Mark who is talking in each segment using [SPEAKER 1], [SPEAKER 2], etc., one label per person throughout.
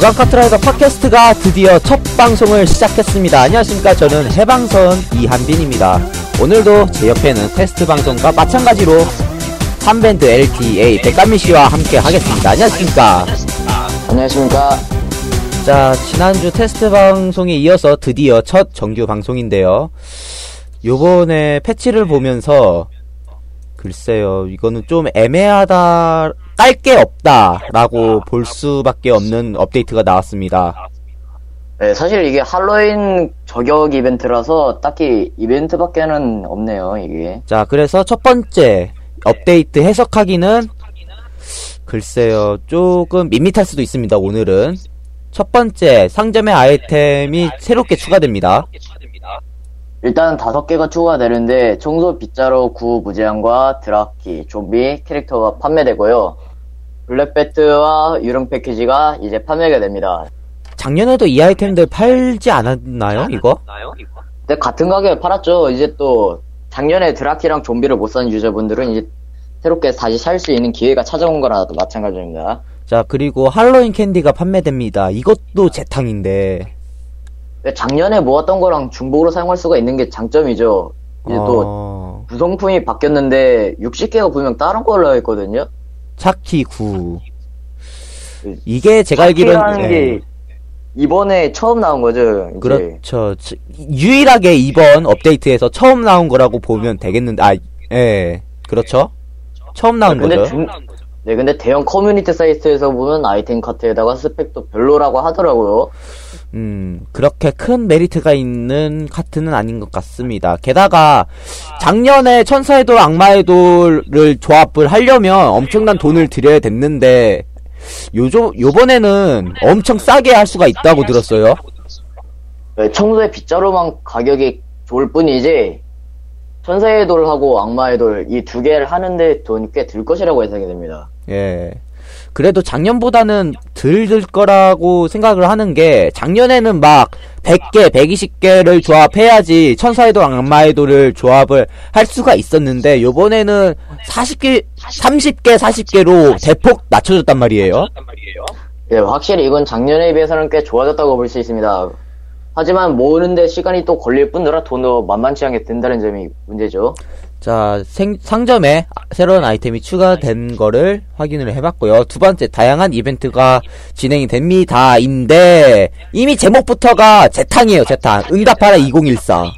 [SPEAKER 1] 주간 카트라이더 팟캐스트가 드디어 첫 방송을 시작했습니다. 안녕하십니까. 저는 해방선 이한빈입니다. 오늘도 제 옆에는 테스트 방송과 마찬가지로 3밴드 LTA 백감미 씨와 함께 하겠습니다. 안녕하십니까.
[SPEAKER 2] 안녕하십니까.
[SPEAKER 1] 자, 지난주 테스트 방송에 이어서 드디어 첫 정규 방송인데요. 요번에 패치를 보면서 글쎄요, 이거는 좀 애매하다, 깔게 없다라고 볼 수밖에 없는 업데이트가 나왔습니다.
[SPEAKER 2] 네, 사실 이게 할로윈 저격 이벤트라서 딱히 이벤트밖에는 없네요, 이게.
[SPEAKER 1] 자, 그래서 첫 번째 업데이트 해석하기는 글쎄요, 조금 밋밋할 수도 있습니다, 오늘은. 첫 번째, 상점의 아이템이 새롭게 추가됩니다.
[SPEAKER 2] 일단 다섯 개가 추가되는데 청소 빗자루 구 무제한과 드라키, 좀비 캐릭터가 판매되고요. 블랙배트와 유령 패키지가 이제 판매가 됩니다.
[SPEAKER 1] 작년에도 이 아이템들 팔지 않았나요, 이거?
[SPEAKER 2] 근데 같은 가격에 팔았죠. 이제 또 작년에 드라키랑 좀비를 못 산 유저분들은 이제 새롭게 다시 살 수 있는 기회가 찾아온 거라도 마찬가지입니다.
[SPEAKER 1] 자, 그리고 할로윈 캔디가 판매됩니다. 이것도 재탕인데.
[SPEAKER 2] 작년에 모았던 거랑 중복으로 사용할 수가 있는 게 장점이죠. 이제 또
[SPEAKER 1] 어,
[SPEAKER 2] 구성품이 바뀌었는데 60개가 분명 다른 걸로 있거든요.
[SPEAKER 1] 차키 9. 이게 제가 알기로는
[SPEAKER 2] 게
[SPEAKER 1] 예,
[SPEAKER 2] 이번에 처음 나온 거죠. 이제.
[SPEAKER 1] 그렇죠. 치- 유일하게 이번 업데이트에서 처음 나온 거라고 보면 되겠는데, 아, 예, 그렇죠. 처음 나온
[SPEAKER 2] 근데
[SPEAKER 1] 거죠.
[SPEAKER 2] 중- 네, 근데 대형 커뮤니티 사이트에서 보면 아이템 카트에다가 스펙도 별로라고 하더라고요.
[SPEAKER 1] 음, 그렇게 큰 메리트가 있는 카트는 아닌 것 같습니다. 게다가 작년에 천사의 돌, 악마의 돌을 조합을 하려면 엄청난 돈을 들여야 됐는데 요조, 요번에는 엄청 싸게 할 수가 있다고 들었어요.
[SPEAKER 2] 네, 청소의 빗자루만 가격이 좋을 뿐이지 천사의 돌하고 악마의 돌 이 두 개를 하는데 돈이 꽤들 것이라고 예상이 됩니다.
[SPEAKER 1] 예. 그래도 작년보다는 덜 들 거라고 생각을 하는 게 작년에는 막 100개, 120개를 조합해야지 천사의 돌, 악마의 돌을 조합을 할 수가 있었는데 요번에는 40개, 30개, 40개로 대폭 낮춰졌단 말이에요.
[SPEAKER 2] 예, 확실히 이건 작년에 비해서는 꽤 좋아졌다고 볼 수 있습니다. 하지만 모으는데 시간이 또 걸릴 뿐더러 돈도 만만치 않게 든다는 점이 문제죠.
[SPEAKER 1] 자, 생- 상점에 새로운 아이템이 추가된 거를 확인을 해봤고요. 두 번째, 다양한 이벤트가 진행이 됩니다. 인데, 이미 제목부터가 재탕이에요, 재탕. 응답하라 2014.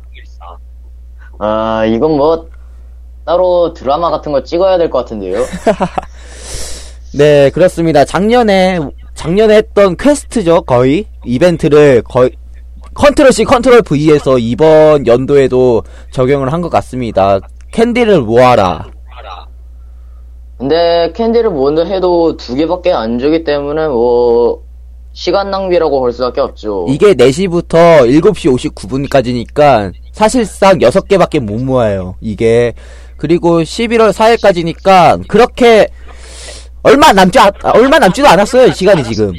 [SPEAKER 2] 아, 이건 뭐 따로 드라마 같은 거 찍어야 될 것 같은데요.
[SPEAKER 1] 네, 그렇습니다. 작년에, 작년에 했던 퀘스트죠, 거의. 이벤트를 거의, 컨트롤 C, 컨트롤 V에서 이번 연도에도 적용을 한 것 같습니다. 캔디를 모아라.
[SPEAKER 2] 근데 캔디를 모은다 해도 두 개밖에 안 주기 때문에 뭐 시간 낭비라고 볼 수밖에 없죠.
[SPEAKER 1] 이게 4시부터 7시 59분까지니까 사실상 6개밖에 못 모아요. 이게. 그리고 11월 4일까지니까 그렇게 얼마 남지, 얼마 남지도 않았어요, 시간이 지금.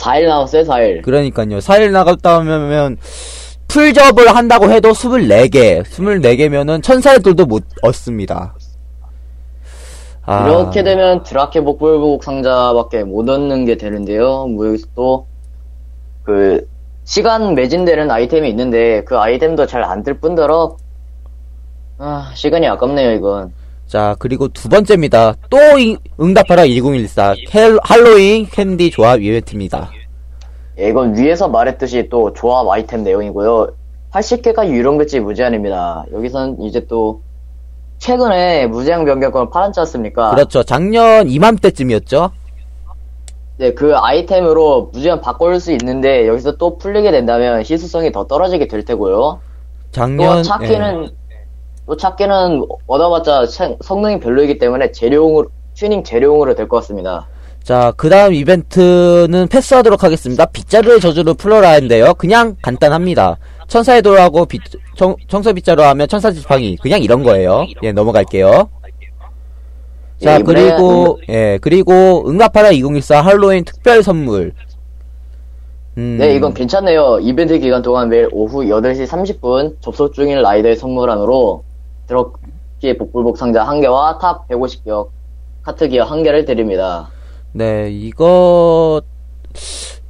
[SPEAKER 2] 4일 남았어요, 4일.
[SPEAKER 1] 그러니까요. 4일 나갔다 오면 풀접을 한다고 해도 24개, 24개면은 천사의 돌도 못 얻습니다. 아,
[SPEAKER 2] 이렇게 되면 드라케 복불복 상자밖에 못 얻는 게 되는데요. 뭐 여기서 또, 그, 시간 매진되는 아이템이 있는데, 그 아이템도 잘안뜰 뿐더러, 아, 시간이 아깝네요, 이건.
[SPEAKER 1] 자, 그리고 두 번째입니다. 또 이- 응답하라 2014 헬- 할로윈 캔디 조합 이벤트입니다.
[SPEAKER 2] 예, 이건 위에서 말했듯이 또 조합 아이템 내용이고요. 80개가 유령 배지 무제한입니다. 여기선 이제 또, 최근에 무제한 변경권을 팔았지 않습니까?
[SPEAKER 1] 그렇죠. 작년 이맘때쯤이었죠.
[SPEAKER 2] 네, 그 아이템으로 무제한 바꿀 수 있는데, 여기서 또 풀리게 된다면 희소성이 더 떨어지게 될 테고요.
[SPEAKER 1] 작년
[SPEAKER 2] 또 찾기는 또 찾기는 얻어봤자 차- 성능이 별로이기 때문에 재료용으로 튜닝 재료용으로 될 것 같습니다.
[SPEAKER 1] 예. 자, 그 다음 이벤트는 패스하도록 하겠습니다. 빗자루의 저주를 풀어라인데요. 그냥 간단합니다. 천사의 돌하고 빗, 청, 청소 빗자루 하면 천사 지팡이 그냥 이런 거예요. 예, 넘어갈게요. 자,
[SPEAKER 2] 예,
[SPEAKER 1] 그리고 예, 그리고 응답하라 2014 할로윈 특별 선물. 음,
[SPEAKER 2] 네, 이건 괜찮네요. 이벤트 기간 동안 매일 오후 8시 30분 접속 중인 라이더의 선물함으로 드럭기 복불복 상자 1개와 탑 150격 카트 기어 1개를 드립니다.
[SPEAKER 1] 네, 이거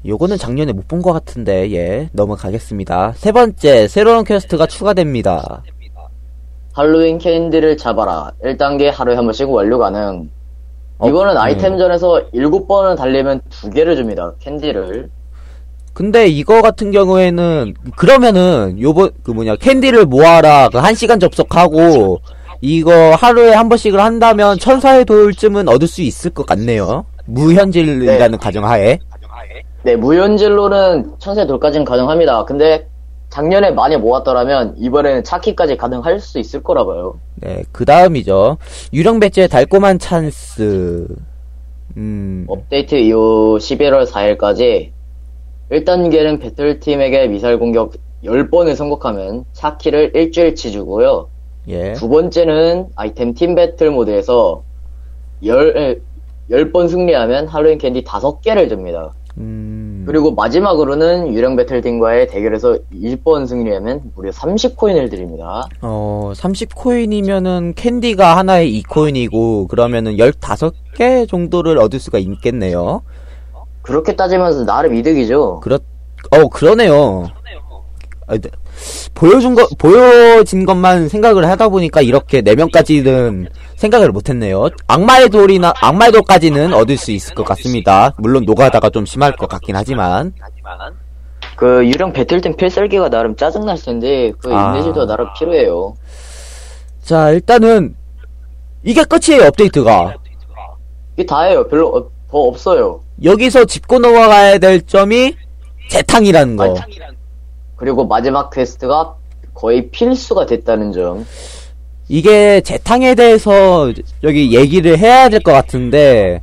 [SPEAKER 1] 요거는 작년에 못 본 것 같은데, 예, 넘어가겠습니다. 세 번째, 새로운 퀘스트가 추가됩니다.
[SPEAKER 2] 할로윈 캔디를 잡아라. 1단계 하루에 한 번씩 완료 가능.
[SPEAKER 1] 어,
[SPEAKER 2] 이거는
[SPEAKER 1] 네.
[SPEAKER 2] 아이템전에서 7번을 달리면 2개를 줍니다. 캔디를.
[SPEAKER 1] 근데 이거 같은 경우에는, 그러면은, 요번, 그 뭐냐, 캔디를 모아라, 그 한 시간 접속하고, 이거 하루에 한 번씩을 한다면 천사의 돌쯤은 얻을 수 있을 것 같네요. 무현질이라는 가정하에.
[SPEAKER 2] 네, 무연질로는 천세 돌까지는 가능합니다. 근데 작년에 많이 모았더라면 이번에는 차키까지 가능할 수 있을 거라 봐요.
[SPEAKER 1] 네, 그 다음이죠. 유령 배지의 달콤한 찬스. 음,
[SPEAKER 2] 업데이트 이후 11월 4일까지 1단계는 배틀팀에게 미사일 공격 10번을 성공하면 차키를 일주일치 주고요.
[SPEAKER 1] 예.
[SPEAKER 2] 두 번째는 아이템 팀 배틀 모드에서 10, 10번 승리하면 할로윈 캔디 5개를 줍니다.
[SPEAKER 1] 음,
[SPEAKER 2] 그리고 마지막으로는 유령 배틀팀과의 대결에서 1번 승리하면 무려 30코인을 드립니다.
[SPEAKER 1] 어, 30코인이면은 캔디가 하나에 2코인이고, 그러면은 15개 정도를 얻을 수가 있겠네요.
[SPEAKER 2] 그렇게 따지면 나름 이득이죠.
[SPEAKER 1] 그렇, 어, 그러네요. 아, 네. 보여준 거, 보여진 것만 생각을 하다 보니까 이렇게 4명까지는 생각을 못했네요. 악마의 돌이나, 악마의 돌까지는 얻을 수 있을 것 같습니다. 물론 노가다가 좀 심할 것 같긴 하지만.
[SPEAKER 2] 그 유령 배틀팀 필살기가 나름 짜증날 텐데 그
[SPEAKER 1] 아.
[SPEAKER 2] 인내심도 나름 필요해요.
[SPEAKER 1] 자, 일단은, 이게 끝이에요, 업데이트가.
[SPEAKER 2] 이게 다예요. 별로 어- 더 없어요.
[SPEAKER 1] 여기서 짚고 넘어가야 될 점이 재탕이라는 거.
[SPEAKER 2] 그리고 마지막 퀘스트가 거의 필수가 됐다는 점.
[SPEAKER 1] 이게 재탕에 대해서 여기 얘기를 해야 될 것 같은데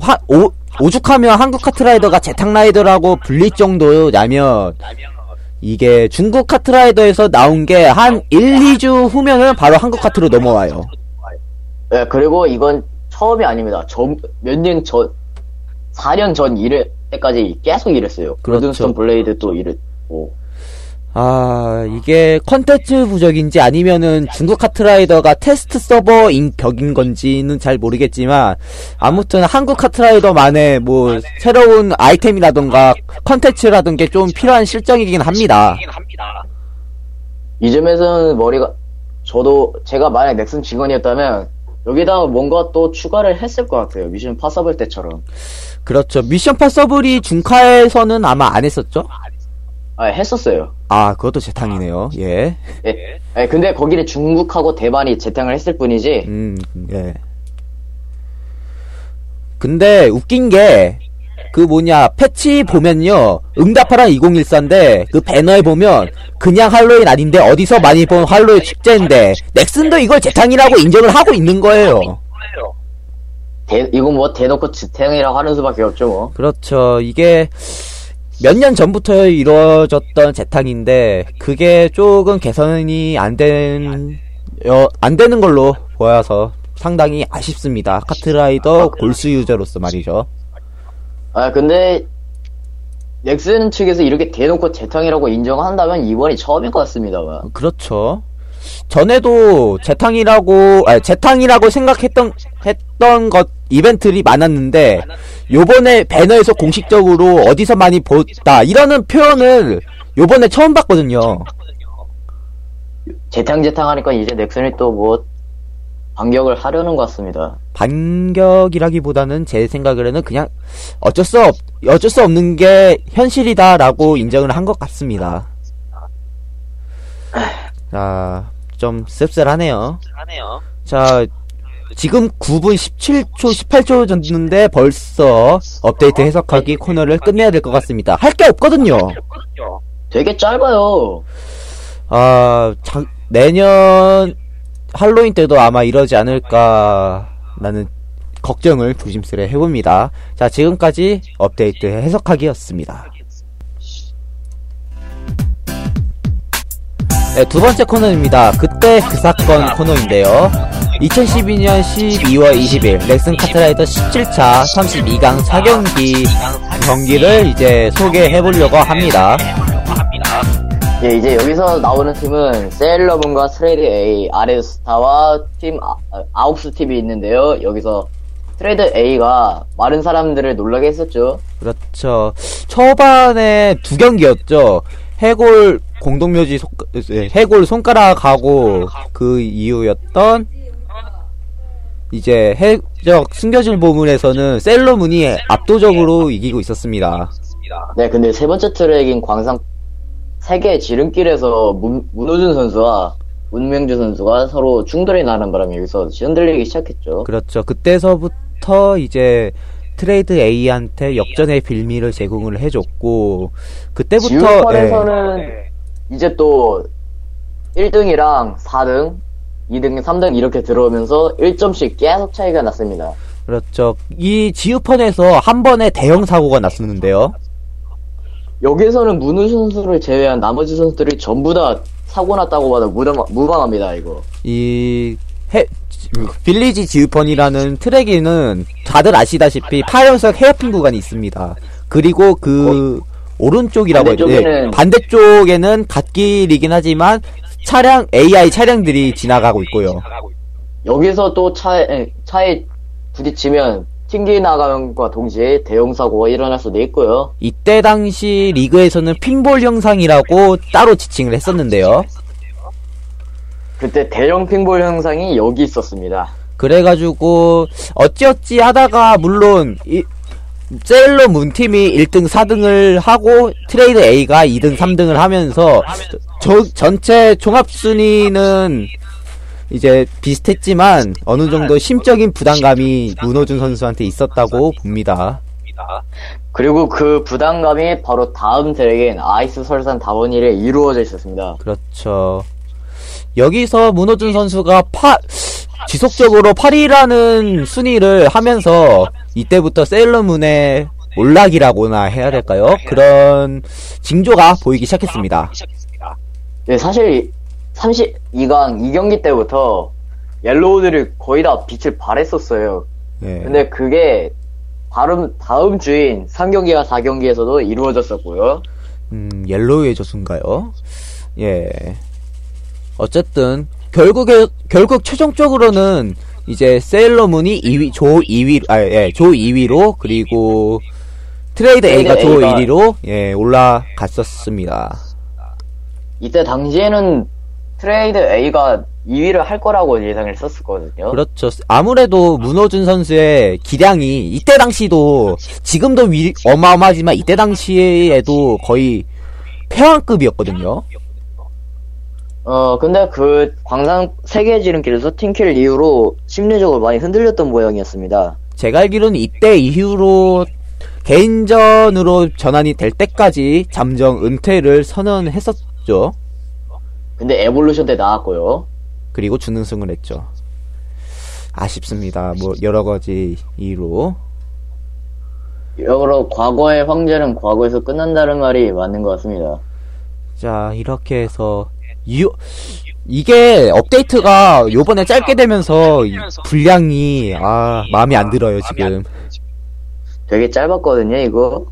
[SPEAKER 1] 화, 오, 오죽하면 한국 카트라이더가 재탕 라이더라고 불릴 정도냐면 이게 중국 카트라이더에서 나온 게 한 1, 2주 후면은 바로 한국 카트로 넘어와요.
[SPEAKER 2] 네, 그리고 이건 처음이 아닙니다. 몇 년 전, 4년 전 이럴 때까지 계속 이랬어요.
[SPEAKER 1] 그렇죠.
[SPEAKER 2] 골든 스톰 블레이드 또 이랬고.
[SPEAKER 1] 아, 이게 컨텐츠 부족인지 아니면은 중국 카트라이더가 테스트 서버인 벽인 건지는 잘 모르겠지만 아무튼 한국 카트라이더만의 뭐 새로운 아이템이라던가 컨텐츠라던가 좀 필요한 실정이긴 합니다.
[SPEAKER 2] 이 점에서는 머리가, 저도 제가 만약 넥슨 직원이었다면 여기다가 뭔가 또 추가를 했을 것 같아요. Mission Possible 때처럼.
[SPEAKER 1] 그렇죠. Mission Possible이 중카에서는 아마 안 했었죠?
[SPEAKER 2] 아, 했었어요.
[SPEAKER 1] 아, 그것도 재탕이네요. 예.
[SPEAKER 2] 예. 예, 근데 거기는 중국하고 대만이 재탕을 했을 뿐이지.
[SPEAKER 1] 음, 예. 근데 웃긴 게, 그 뭐냐, 패치 보면요, 응답하라 2014인데, 그 배너에 보면, 그냥 할로윈 아닌데, 어디서 많이 본 할로윈 축제인데, 넥슨도 이걸 재탕이라고 인정을 하고 있는 거예요.
[SPEAKER 2] 대, 이건 뭐 대놓고 재탕이라고 하는 수밖에 없죠, 뭐.
[SPEAKER 1] 그렇죠. 이게, 몇 년 전부터 이루어졌던 재탕인데, 그게 조금 개선이 안 된, 어, 안 되는 걸로 보여서 상당히 아쉽습니다. 카트라이더 골수 유저로서 말이죠.
[SPEAKER 2] 아, 근데, 넥슨 측에서 이렇게 대놓고 재탕이라고 인정한다면 이번이 처음인 것 같습니다.
[SPEAKER 1] 그렇죠. 전에도 재탕이라고, 아, 재탕이라고 생각했던, 했던 것, 이벤트들이 많았는데, 요번에 배너에서 공식적으로 어디서 많이 봤다, 이러는 표현을 요번에 처음 봤거든요.
[SPEAKER 2] 재탕 재탕 하니까 이제 넥슨이 또 뭐, 반격을 하려는 것 같습니다.
[SPEAKER 1] 반격이라기보다는 제 생각으로는 그냥 어쩔 수 없, 어쩔 수 없는 게 현실이다라고 인정을 한 것 같습니다. 자, 좀 씁쓸하네요. 자, 지금 9분 17초, 18초 졌는데 벌써 업데이트 해석하기 코너를 끝내야 될 것 같습니다. 할 게 없거든요.
[SPEAKER 2] 되게 짧아요.
[SPEAKER 1] 아, 자, 내년 할로윈 때도 아마 이러지 않을까 라는 걱정을 조심스레 해봅니다. 자, 지금까지 업데이트 해석하기였습니다. 네, 두 번째 코너입니다. 그때 그 사건 코너인데요. 2012년 12월 20일 넥슨 카트라이더 17차 32강 4경기 경기를 이제 소개해 보려고 합니다.
[SPEAKER 2] 예, 이제 여기서 나오는 팀은 세일러문과 스레디 A, 아레스타와 팀 아, 아욱스 팀이 있는데요. 여기서 트레이드 A가 많은 사람들을 놀라게 했었죠.
[SPEAKER 1] 그렇죠. 초반에 두 경기였죠. 해골 공동묘지 손, 예, 해골 손가락하고 그 이후였던 이제 해적 숨겨진 보물에서는 셀러문이 압도적으로 이기고 있었습니다.
[SPEAKER 2] 네, 근데 세 번째 트랙인 광상 세계 지름길에서 문, 문호준 선수와 문명주 선수가 서로 충돌이 나는 바람에 여기서 흔들리기 시작했죠.
[SPEAKER 1] 그렇죠. 그때서부터 이제 트레이드 A한테 역전의 빌미를 제공을 해줬고 그때부터 예,
[SPEAKER 2] 지우펀에서는 이제 또 1등이랑 4등, 2등, 3등 이렇게 들어오면서 1점씩 계속 차이가 났습니다.
[SPEAKER 1] 그렇죠. 이 지우펀에서 한 번에 대형 사고가 났었는데요.
[SPEAKER 2] 여기서는 문우 선수를 제외한 나머지 선수들이 전부 다 사고 났다고 봐도 무방, 무방합니다, 이거.
[SPEAKER 1] 이 해, 빌리지 지우펀이라는 트랙에는 다들 아시다시피 파연석 헤어핀 구간이 있습니다. 그리고 그 오른쪽이라고 해야 돼.
[SPEAKER 2] 반대쪽에는-
[SPEAKER 1] 반대쪽에는 갓길이긴 하지만 차량 AI 차량들이 지나가고 있고요.
[SPEAKER 2] 여기서 또 차에, 차에 부딪히면 튕기 나감과 동시에 대형 사고가 일어날 수도 있고요.
[SPEAKER 1] 이때 당시 리그에서는 핀볼 형상이라고 따로 지칭을 했었는데요.
[SPEAKER 2] 그때 대형 핑볼 현상이 여기 있었습니다.
[SPEAKER 1] 그래가지고 어찌어찌 하다가 물론 이 세일러문 팀이 1등 4등을 하고 트레이드 A가 2등 3등을 하면서 저 전체 종합 순위는 이제 비슷했지만 어느 정도 심적인 부담감이 문호준 선수한테 있었다고 봅니다.
[SPEAKER 2] 그리고 그 부담감이 바로 다음 트랙인 아이스 설산 다운힐에 이어져 있었습니다.
[SPEAKER 1] 그렇죠. 여기서 문호준 선수가 파, 지속적으로 8위라는 순위를 하면서 이때부터 세일러문의 올락이라고나 해야 될까요? 그런 징조가 보이기 시작했습니다.
[SPEAKER 2] 네, 사실 32강 2경기 때부터 옐로우들이 거의 다 빛을 발했었어요.
[SPEAKER 1] 예.
[SPEAKER 2] 근데 그게 다음, 다음 주인 3경기와 4경기에서도 이루어졌었고요.
[SPEAKER 1] 음, yellow의 저수인가요? 예. 어쨌든, 결국에, 결국 최종적으로는 이제 세일러문이 2위, 조 2위, 아, 예, 조 2위로, 그리고 트레이드 A가 조
[SPEAKER 2] A가
[SPEAKER 1] 1위로, 예, 올라갔었습니다.
[SPEAKER 2] 이때 당시에는 트레이드 A가 2위를 할 거라고 예상을 했었거든요.
[SPEAKER 1] 그렇죠. 아무래도 문호준 선수의 기량이 이때 당시도 지금도 위, 어마어마하지만 이때 당시에도 거의 패왕급이었거든요.
[SPEAKER 2] 어, 근데 그 광산 세계 지름길에서 팀킬 이후로 심리적으로 많이 흔들렸던 모양이었습니다.
[SPEAKER 1] 제가 알기로는 이때 이후로 개인전으로 전환이 될 때까지 잠정 은퇴를 선언했었죠.
[SPEAKER 2] 근데 에볼루션 때 나왔고요.
[SPEAKER 1] 그리고 준우승을 했죠. 아쉽습니다. 뭐 여러 가지 이유로.
[SPEAKER 2] 여러 과거의 황제는 과거에서 끝난다는 말이 맞는 것 같습니다.
[SPEAKER 1] 자, 이렇게 해서 유 이게 업데이트가 요번에 짧게 되면서 이 분량이 아, 마음에 안 들어요, 지금.
[SPEAKER 2] 되게 짧았거든요, 이거.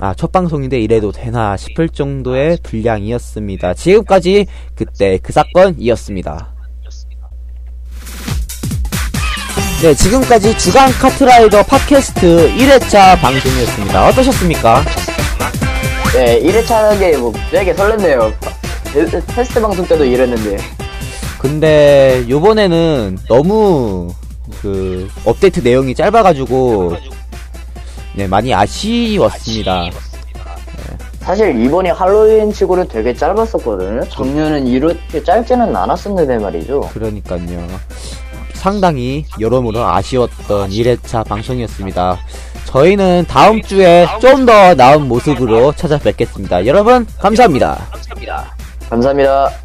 [SPEAKER 1] 아, 첫 방송인데 이래도 되나 싶을 정도의 분량이었습니다. 지금까지 그때 그 사건이었습니다. 네, 지금까지 주간 카트라이더 팟캐스트 1회차 방송이었습니다. 어떠셨습니까?
[SPEAKER 2] 네, 1회차 하는 게 뭐 되게 설렜네요. 테- 테스트 방송 때도 이랬는데.
[SPEAKER 1] 근데 요번에는 너무 그 업데이트 내용이 짧아가지고 네 많이 아쉬웠습니다.
[SPEAKER 2] 사실 이번이 할로윈 치고는 되게 짧았었거든요. 작년은 이렇게 짧지는 않았었는데 말이죠.
[SPEAKER 1] 그러니까요. 상당히 여러모로 아쉬웠던 1회차 방송이었습니다. 저희는 다음 주에 좀 더 나은 모습으로 찾아뵙겠습니다. 여러분 감사합니다.
[SPEAKER 2] 감사합니다.